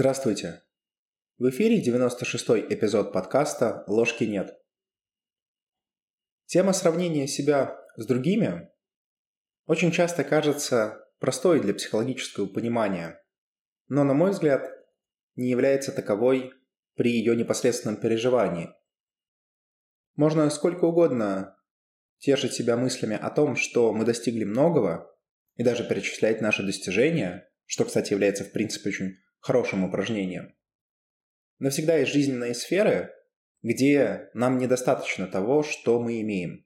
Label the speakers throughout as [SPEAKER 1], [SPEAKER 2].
[SPEAKER 1] Здравствуйте! В эфире 96-й эпизод подкаста «Ложки нет». Тема сравнения себя с другими очень часто кажется простой для психологического понимания, но, на мой взгляд, не является таковой при ее непосредственном переживании. Можно сколько угодно тешить себя мыслями о том, что мы достигли многого, и даже перечислять наши достижения, что, кстати, является в принципе очень хорошим упражнением. Но всегда есть жизненные сферы, где нам недостаточно того, что мы имеем.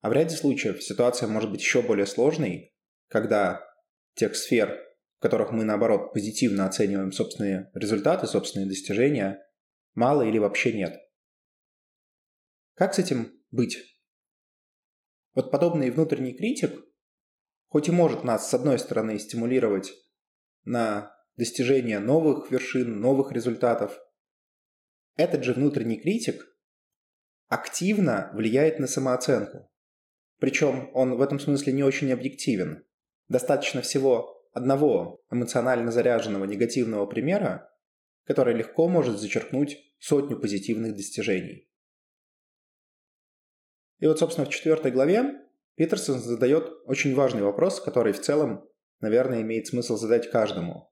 [SPEAKER 1] А в ряде случаев ситуация может быть еще более сложной, когда тех сфер, в которых мы, наоборот, позитивно оцениваем собственные результаты, собственные достижения, мало или вообще нет. Как с этим быть? Вот подобный внутренний критик, хоть и может нас, с одной стороны, стимулировать на достижения новых вершин, новых результатов. Этот же внутренний критик активно влияет на самооценку. Причем он в этом смысле не очень объективен. Достаточно всего одного эмоционально заряженного негативного примера, который легко может зачеркнуть сотню позитивных достижений. И вот, собственно, в четвертой главе Питерсон задает очень важный вопрос, который в целом, наверное, имеет смысл задать каждому.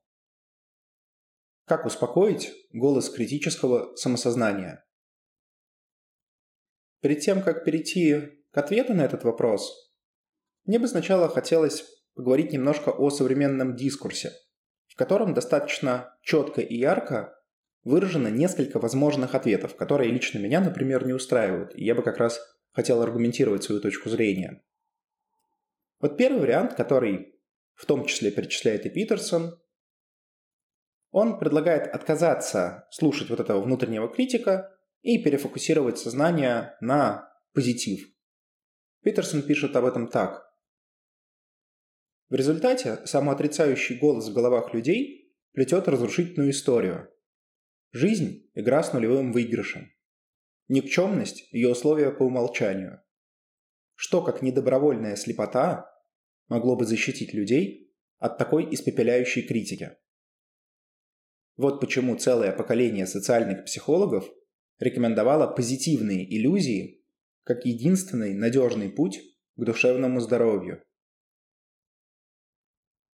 [SPEAKER 1] Как успокоить голос критического самосознания? Перед тем, как перейти к ответу на этот вопрос, мне бы сначала хотелось поговорить немножко о современном дискурсе, в котором достаточно четко и ярко выражено несколько возможных ответов, которые лично меня, например, не устраивают, и я бы как раз хотел аргументировать свою точку зрения. Вот первый вариант, который в том числе перечисляет и Питерсон, он предлагает отказаться слушать вот этого внутреннего критика и перефокусировать сознание на позитив. Питерсон пишет об этом так. В результате самоотрицающий голос в головах людей плетет разрушительную историю. Жизнь – игра с нулевым выигрышем. Никчемность – ее условия по умолчанию. Что, как недобровольная слепота, могло бы защитить людей от такой испепеляющей критики? Вот почему целое поколение социальных психологов рекомендовало позитивные иллюзии как единственный надежный путь к душевному здоровью.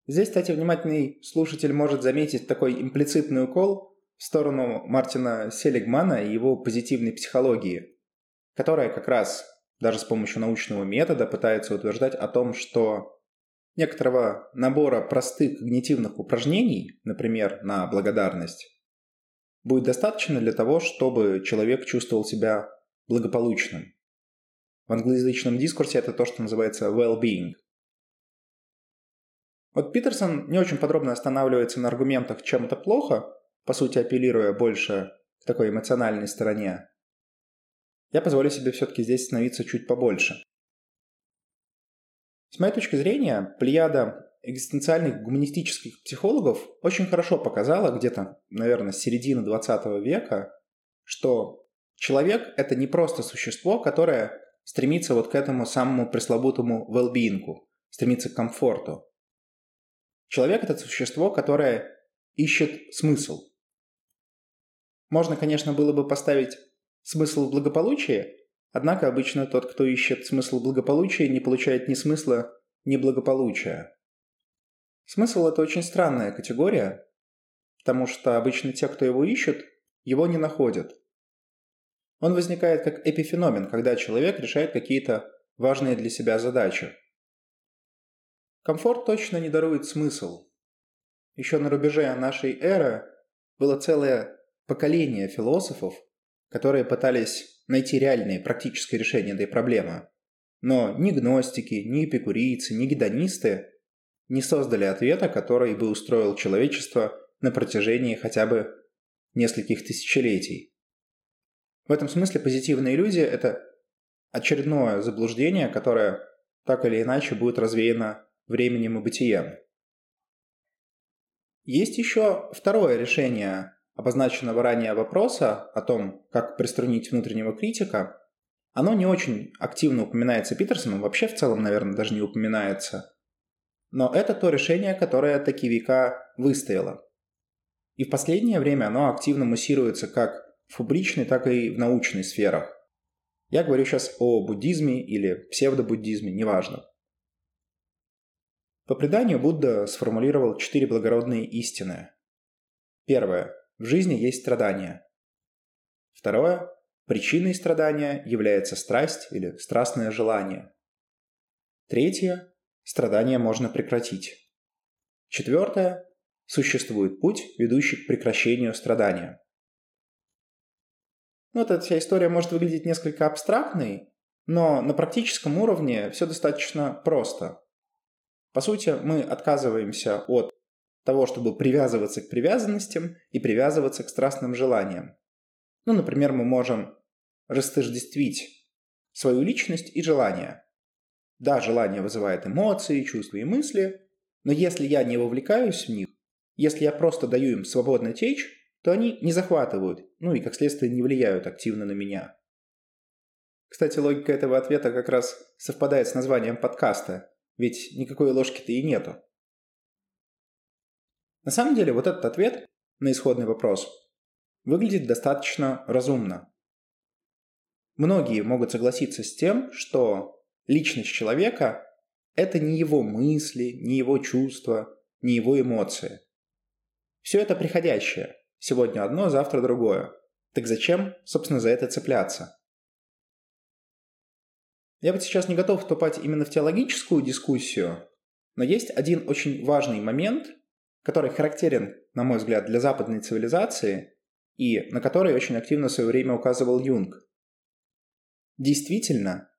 [SPEAKER 1] Здесь, кстати, внимательный слушатель может заметить такой имплицитный укол в сторону Мартина Селигмана и его позитивной психологии, которая как раз даже с помощью научного метода пытается утверждать о том, что некоторого набора простых когнитивных упражнений, например, на благодарность, будет достаточно для того, чтобы человек чувствовал себя благополучным. В англоязычном дискурсе это то, что называется well-being. Вот Питерсон не очень подробно останавливается на аргументах чем это плохо, по сути апеллируя больше к такой эмоциональной стороне. Я позволю себе все-таки здесь становиться чуть побольше. С моей точки зрения, плеяда экзистенциальных гуманистических психологов очень хорошо показала где-то, наверное, с середины 20 века, что человек – это не просто существо, которое стремится вот к этому самому пресловутому well стремится к комфорту. Человек – это существо, которое ищет смысл. Можно, конечно, было бы поставить смысл в благополучии, Однако обычно тот, кто ищет смысл благополучия, не получает ни смысла, ни благополучия. Смысл – это очень странная категория, потому что обычно те, кто его ищут, его не находят. Он возникает как эпифеномен, когда человек решает какие-то важные для себя задачи. Комфорт точно не дарует смысл. Еще на рубеже нашей эры было целое поколение философов, которые пытались найти реальные практические решения этой проблемы. Но ни гностики, ни эпикурийцы, ни гедонисты не создали ответа, который бы устроил человечество на протяжении хотя бы нескольких тысячелетий. В этом смысле позитивная иллюзия – это очередное заблуждение, которое так или иначе будет развеяно временем и бытием. Есть еще второе решение обозначенного ранее вопроса о том, как приструнить внутреннего критика, оно не очень активно упоминается Питерсоном, вообще в целом, наверное, даже не упоминается. Но это то решение, которое таки века выстояло. И в последнее время оно активно муссируется как в публичной, так и в научной сферах. Я говорю сейчас о буддизме или псевдобуддизме, неважно. По преданию Будда сформулировал четыре благородные истины. Первое. В жизни есть страдания. Второе. Причиной страдания является страсть или страстное желание. Третье. Страдания можно прекратить. Четвертое. Существует путь, ведущий к прекращению страдания. Ну, вот эта вся история может выглядеть несколько абстрактной, но на практическом уровне все достаточно просто. По сути, мы отказываемся от того, чтобы привязываться к привязанностям и привязываться к страстным желаниям. Ну, например, мы можем растождествить свою личность и желания. Да, желание вызывает эмоции, чувства и мысли, но если я не вовлекаюсь в них, если я просто даю им свободно течь, то они не захватывают, ну и как следствие не влияют активно на меня. Кстати, логика этого ответа как раз совпадает с названием подкаста, ведь никакой ложки-то и нету. На самом деле, вот этот ответ на исходный вопрос выглядит достаточно разумно. Многие могут согласиться с тем, что личность человека – это не его мысли, не его чувства, не его эмоции. Все это приходящее – Сегодня одно, завтра другое. Так зачем, собственно, за это цепляться? Я вот сейчас не готов вступать именно в теологическую дискуссию, но есть один очень важный момент, который характерен, на мой взгляд, для западной цивилизации и на который очень активно в свое время указывал Юнг. Действительно,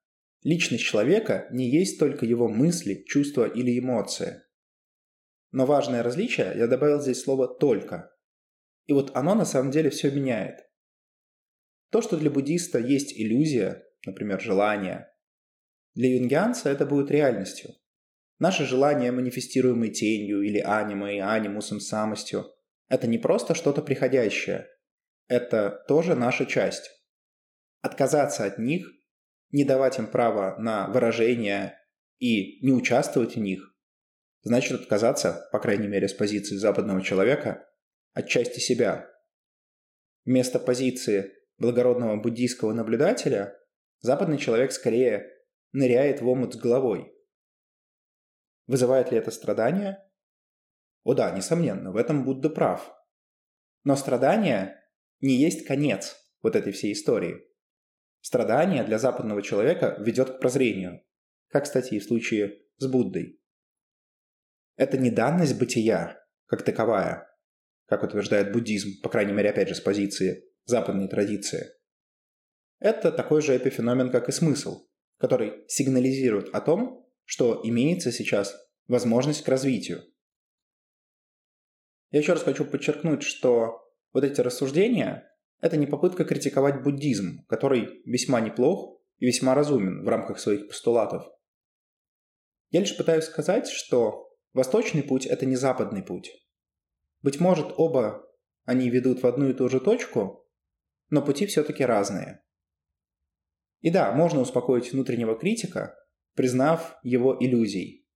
[SPEAKER 1] личность человека не есть только его мысли, чувства или эмоции. Но важное различие, я добавил здесь слово «только». И вот оно на самом деле все меняет. То, что для буддиста есть иллюзия, например, желание, для юнгианца это будет реальностью. Наше желание, манифестируемое тенью или анимой, анимусом, самостью, это не просто что-то приходящее. Это тоже наша часть. Отказаться от них, не давать им права на выражение и не участвовать в них, значит отказаться, по крайней мере с позиции западного человека, отчасти себя. Вместо позиции благородного буддийского наблюдателя западный человек скорее ныряет в омут с головой. Вызывает ли это страдания? О да, несомненно, в этом Будда прав. Но страдания не есть конец вот этой всей истории. Страдание для западного человека ведет к прозрению, как, кстати, и в случае с Буддой. Это не данность бытия, как таковая, как утверждает буддизм, по крайней мере, опять же, с позиции западной традиции. Это такой же эпифеномен, как и смысл, который сигнализирует о том, что имеется сейчас возможность к развитию. Я еще раз хочу подчеркнуть, что вот эти рассуждения – это не попытка критиковать буддизм, который весьма неплох и весьма разумен в рамках своих постулатов. Я лишь пытаюсь сказать, что восточный путь – это не западный путь. Быть может, оба они ведут в одну и ту же точку, но пути все-таки разные. И да, можно успокоить внутреннего критика, признав его иллюзий.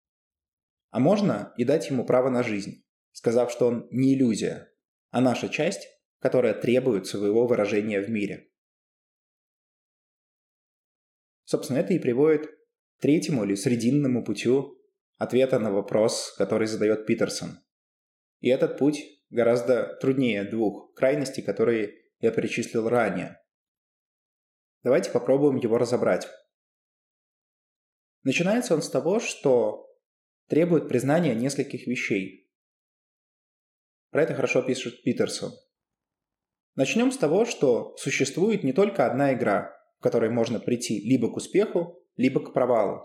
[SPEAKER 1] А можно и дать ему право на жизнь, сказав, что он не иллюзия, а наша часть, которая требует своего выражения в мире. Собственно, это и приводит к третьему или срединному путю ответа на вопрос, который задает Питерсон – и этот путь гораздо труднее двух крайностей, которые я перечислил ранее. Давайте попробуем его разобрать. Начинается он с того, что требует признания нескольких вещей. Про это хорошо пишет Питерсон. Начнем с того, что существует не только одна игра, в которой можно прийти либо к успеху, либо к провалу.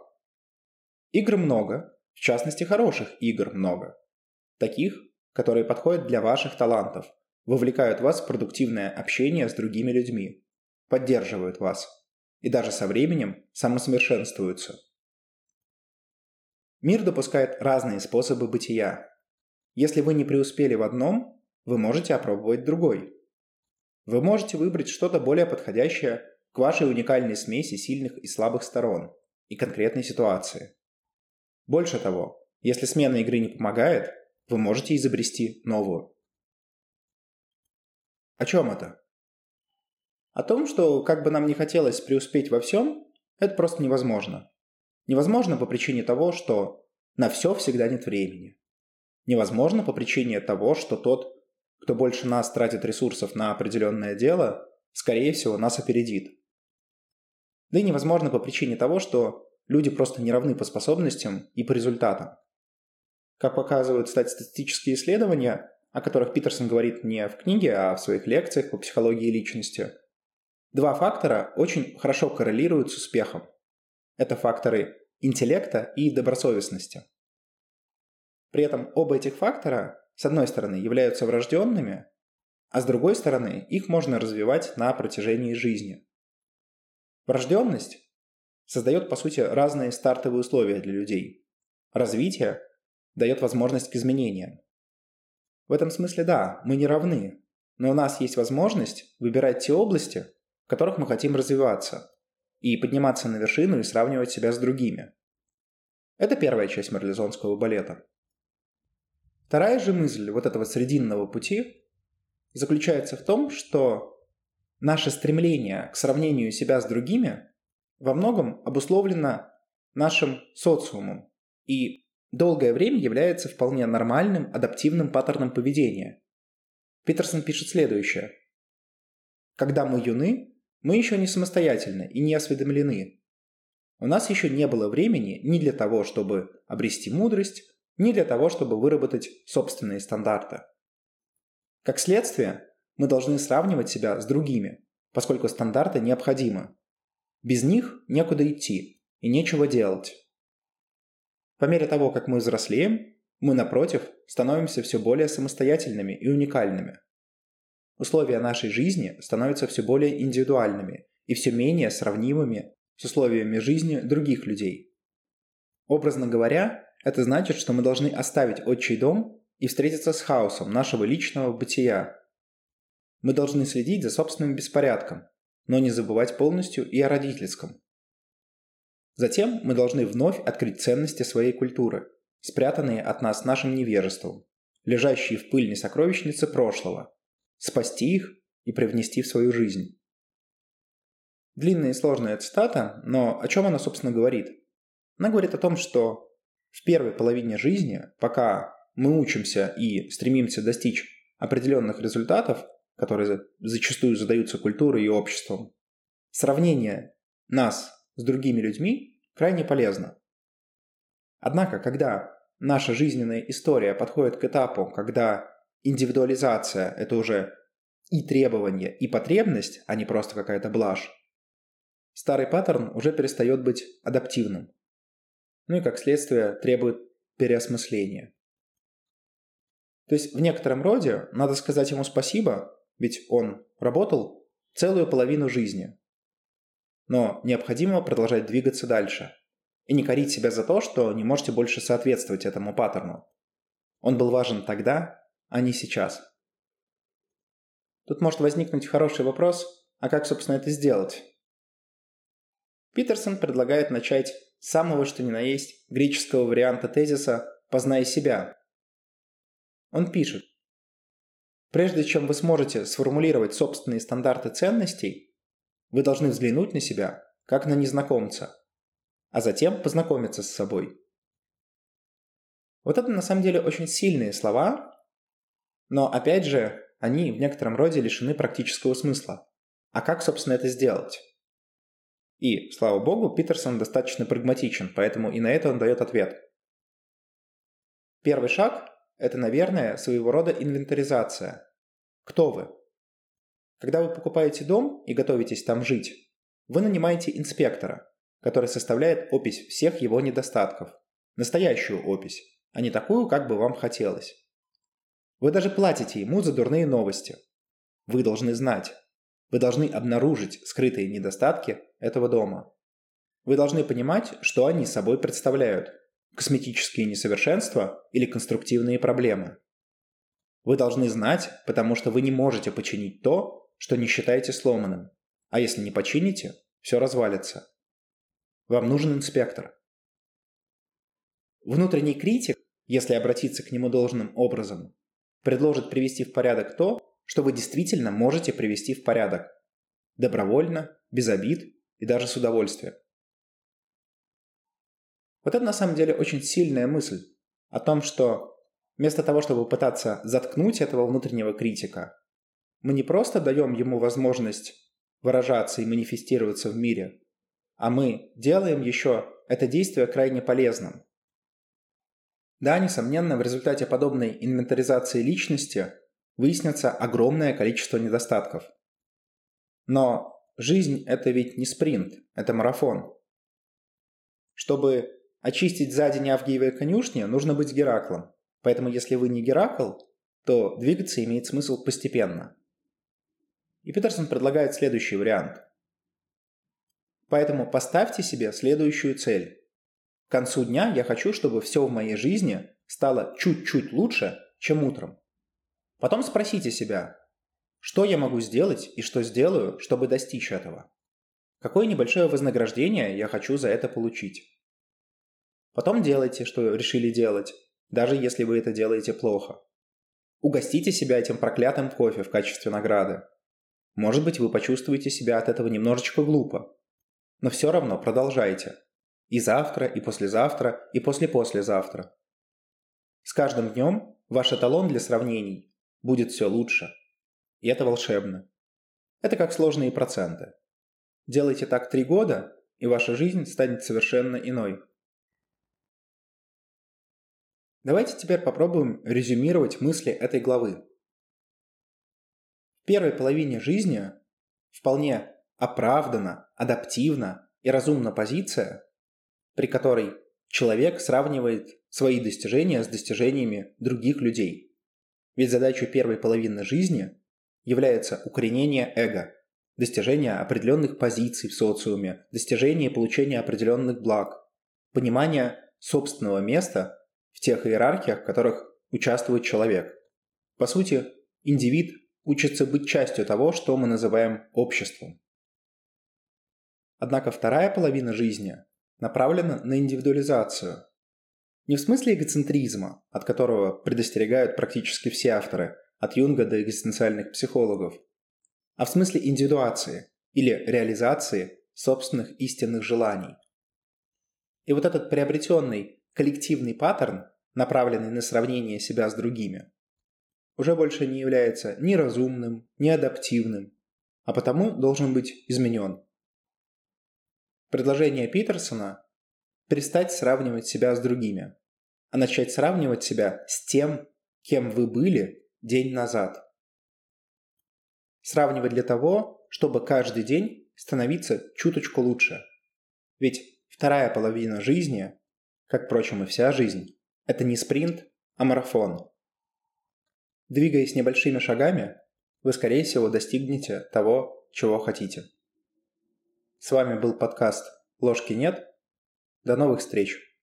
[SPEAKER 1] Игр много, в частности хороших игр много. Таких, которые подходят для ваших талантов, вовлекают вас в продуктивное общение с другими людьми, поддерживают вас и даже со временем самосовершенствуются. Мир допускает разные способы бытия. Если вы не преуспели в одном, вы можете опробовать другой. Вы можете выбрать что-то более подходящее к вашей уникальной смеси сильных и слабых сторон и конкретной ситуации. Больше того, если смена игры не помогает, вы можете изобрести новую. О чем это? О том, что как бы нам не хотелось преуспеть во всем, это просто невозможно. Невозможно по причине того, что на все всегда нет времени. Невозможно по причине того, что тот, кто больше нас тратит ресурсов на определенное дело, скорее всего, нас опередит. Да и невозможно по причине того, что люди просто не равны по способностям и по результатам. Как показывают статистические исследования, о которых Питерсон говорит не в книге, а в своих лекциях по психологии личности, два фактора очень хорошо коррелируют с успехом. Это факторы интеллекта и добросовестности. При этом оба этих фактора, с одной стороны, являются врожденными, а с другой стороны, их можно развивать на протяжении жизни. Врожденность создает, по сути, разные стартовые условия для людей. Развитие дает возможность к изменениям. В этом смысле да, мы не равны, но у нас есть возможность выбирать те области, в которых мы хотим развиваться, и подниматься на вершину и сравнивать себя с другими. Это первая часть марлезонского балета. Вторая же мысль вот этого срединного пути заключается в том, что наше стремление к сравнению себя с другими во многом обусловлено нашим социумом и долгое время является вполне нормальным адаптивным паттерном поведения. Питерсон пишет следующее. Когда мы юны, мы еще не самостоятельны и не осведомлены. У нас еще не было времени ни для того, чтобы обрести мудрость, ни для того, чтобы выработать собственные стандарты. Как следствие, мы должны сравнивать себя с другими, поскольку стандарты необходимы. Без них некуда идти и нечего делать. По мере того, как мы взрослеем, мы, напротив, становимся все более самостоятельными и уникальными. Условия нашей жизни становятся все более индивидуальными и все менее сравнимыми с условиями жизни других людей. Образно говоря, это значит, что мы должны оставить отчий дом и встретиться с хаосом нашего личного бытия. Мы должны следить за собственным беспорядком, но не забывать полностью и о родительском. Затем мы должны вновь открыть ценности своей культуры, спрятанные от нас нашим невежеством, лежащие в пыльной сокровищнице прошлого, спасти их и привнести в свою жизнь. Длинная и сложная цитата, но о чем она, собственно, говорит? Она говорит о том, что в первой половине жизни, пока мы учимся и стремимся достичь определенных результатов, которые зачастую задаются культурой и обществом, сравнение нас с другими людьми крайне полезно. Однако, когда наша жизненная история подходит к этапу, когда индивидуализация – это уже и требование, и потребность, а не просто какая-то блажь, старый паттерн уже перестает быть адаптивным. Ну и как следствие требует переосмысления. То есть в некотором роде надо сказать ему спасибо, ведь он работал целую половину жизни. Но необходимо продолжать двигаться дальше. И не корить себя за то, что не можете больше соответствовать этому паттерну. Он был важен тогда, а не сейчас. Тут может возникнуть хороший вопрос, а как, собственно, это сделать? Питерсон предлагает начать с самого что ни на есть греческого варианта тезиса «познай себя». Он пишет, Прежде чем вы сможете сформулировать собственные стандарты ценностей, вы должны взглянуть на себя как на незнакомца, а затем познакомиться с собой. Вот это на самом деле очень сильные слова, но опять же, они в некотором роде лишены практического смысла. А как, собственно, это сделать? И, слава богу, Питерсон достаточно прагматичен, поэтому и на это он дает ответ. Первый шаг – это, наверное, своего рода инвентаризация. Кто вы? Когда вы покупаете дом и готовитесь там жить, вы нанимаете инспектора, который составляет опись всех его недостатков. Настоящую опись, а не такую, как бы вам хотелось. Вы даже платите ему за дурные новости. Вы должны знать. Вы должны обнаружить скрытые недостатки этого дома. Вы должны понимать, что они собой представляют. Косметические несовершенства или конструктивные проблемы. Вы должны знать, потому что вы не можете починить то, что не считаете сломанным. А если не почините, все развалится. Вам нужен инспектор. Внутренний критик, если обратиться к нему должным образом, предложит привести в порядок то, что вы действительно можете привести в порядок. Добровольно, без обид и даже с удовольствием. Вот это на самом деле очень сильная мысль о том, что вместо того, чтобы пытаться заткнуть этого внутреннего критика, мы не просто даем ему возможность выражаться и манифестироваться в мире, а мы делаем еще это действие крайне полезным. Да, несомненно, в результате подобной инвентаризации личности выяснится огромное количество недостатков. Но жизнь – это ведь не спринт, это марафон. Чтобы очистить за день Авгиевой конюшни, нужно быть Гераклом. Поэтому если вы не Геракл, то двигаться имеет смысл постепенно – и Питерсон предлагает следующий вариант. Поэтому поставьте себе следующую цель. К концу дня я хочу, чтобы все в моей жизни стало чуть-чуть лучше, чем утром. Потом спросите себя, что я могу сделать и что сделаю, чтобы достичь этого. Какое небольшое вознаграждение я хочу за это получить. Потом делайте, что решили делать, даже если вы это делаете плохо. Угостите себя этим проклятым кофе в качестве награды. Может быть, вы почувствуете себя от этого немножечко глупо. Но все равно продолжайте. И завтра, и послезавтра, и послепослезавтра. С каждым днем ваш эталон для сравнений будет все лучше. И это волшебно. Это как сложные проценты. Делайте так три года, и ваша жизнь станет совершенно иной. Давайте теперь попробуем резюмировать мысли этой главы первой половине жизни вполне оправдана, адаптивна и разумна позиция, при которой человек сравнивает свои достижения с достижениями других людей. Ведь задачей первой половины жизни является укоренение эго, достижение определенных позиций в социуме, достижение и получение определенных благ, понимание собственного места в тех иерархиях, в которых участвует человек. По сути, индивид учится быть частью того, что мы называем обществом. Однако вторая половина жизни направлена на индивидуализацию. Не в смысле эгоцентризма, от которого предостерегают практически все авторы, от Юнга до экзистенциальных психологов, а в смысле индивидуации или реализации собственных истинных желаний. И вот этот приобретенный коллективный паттерн, направленный на сравнение себя с другими, уже больше не является ни разумным, ни адаптивным, а потому должен быть изменен. Предложение Питерсона – перестать сравнивать себя с другими, а начать сравнивать себя с тем, кем вы были день назад. Сравнивать для того, чтобы каждый день становиться чуточку лучше. Ведь вторая половина жизни, как, впрочем, и вся жизнь, это не спринт, а марафон – Двигаясь небольшими шагами, вы, скорее всего, достигнете того, чего хотите. С вами был подкаст «Ложки нет». До новых встреч!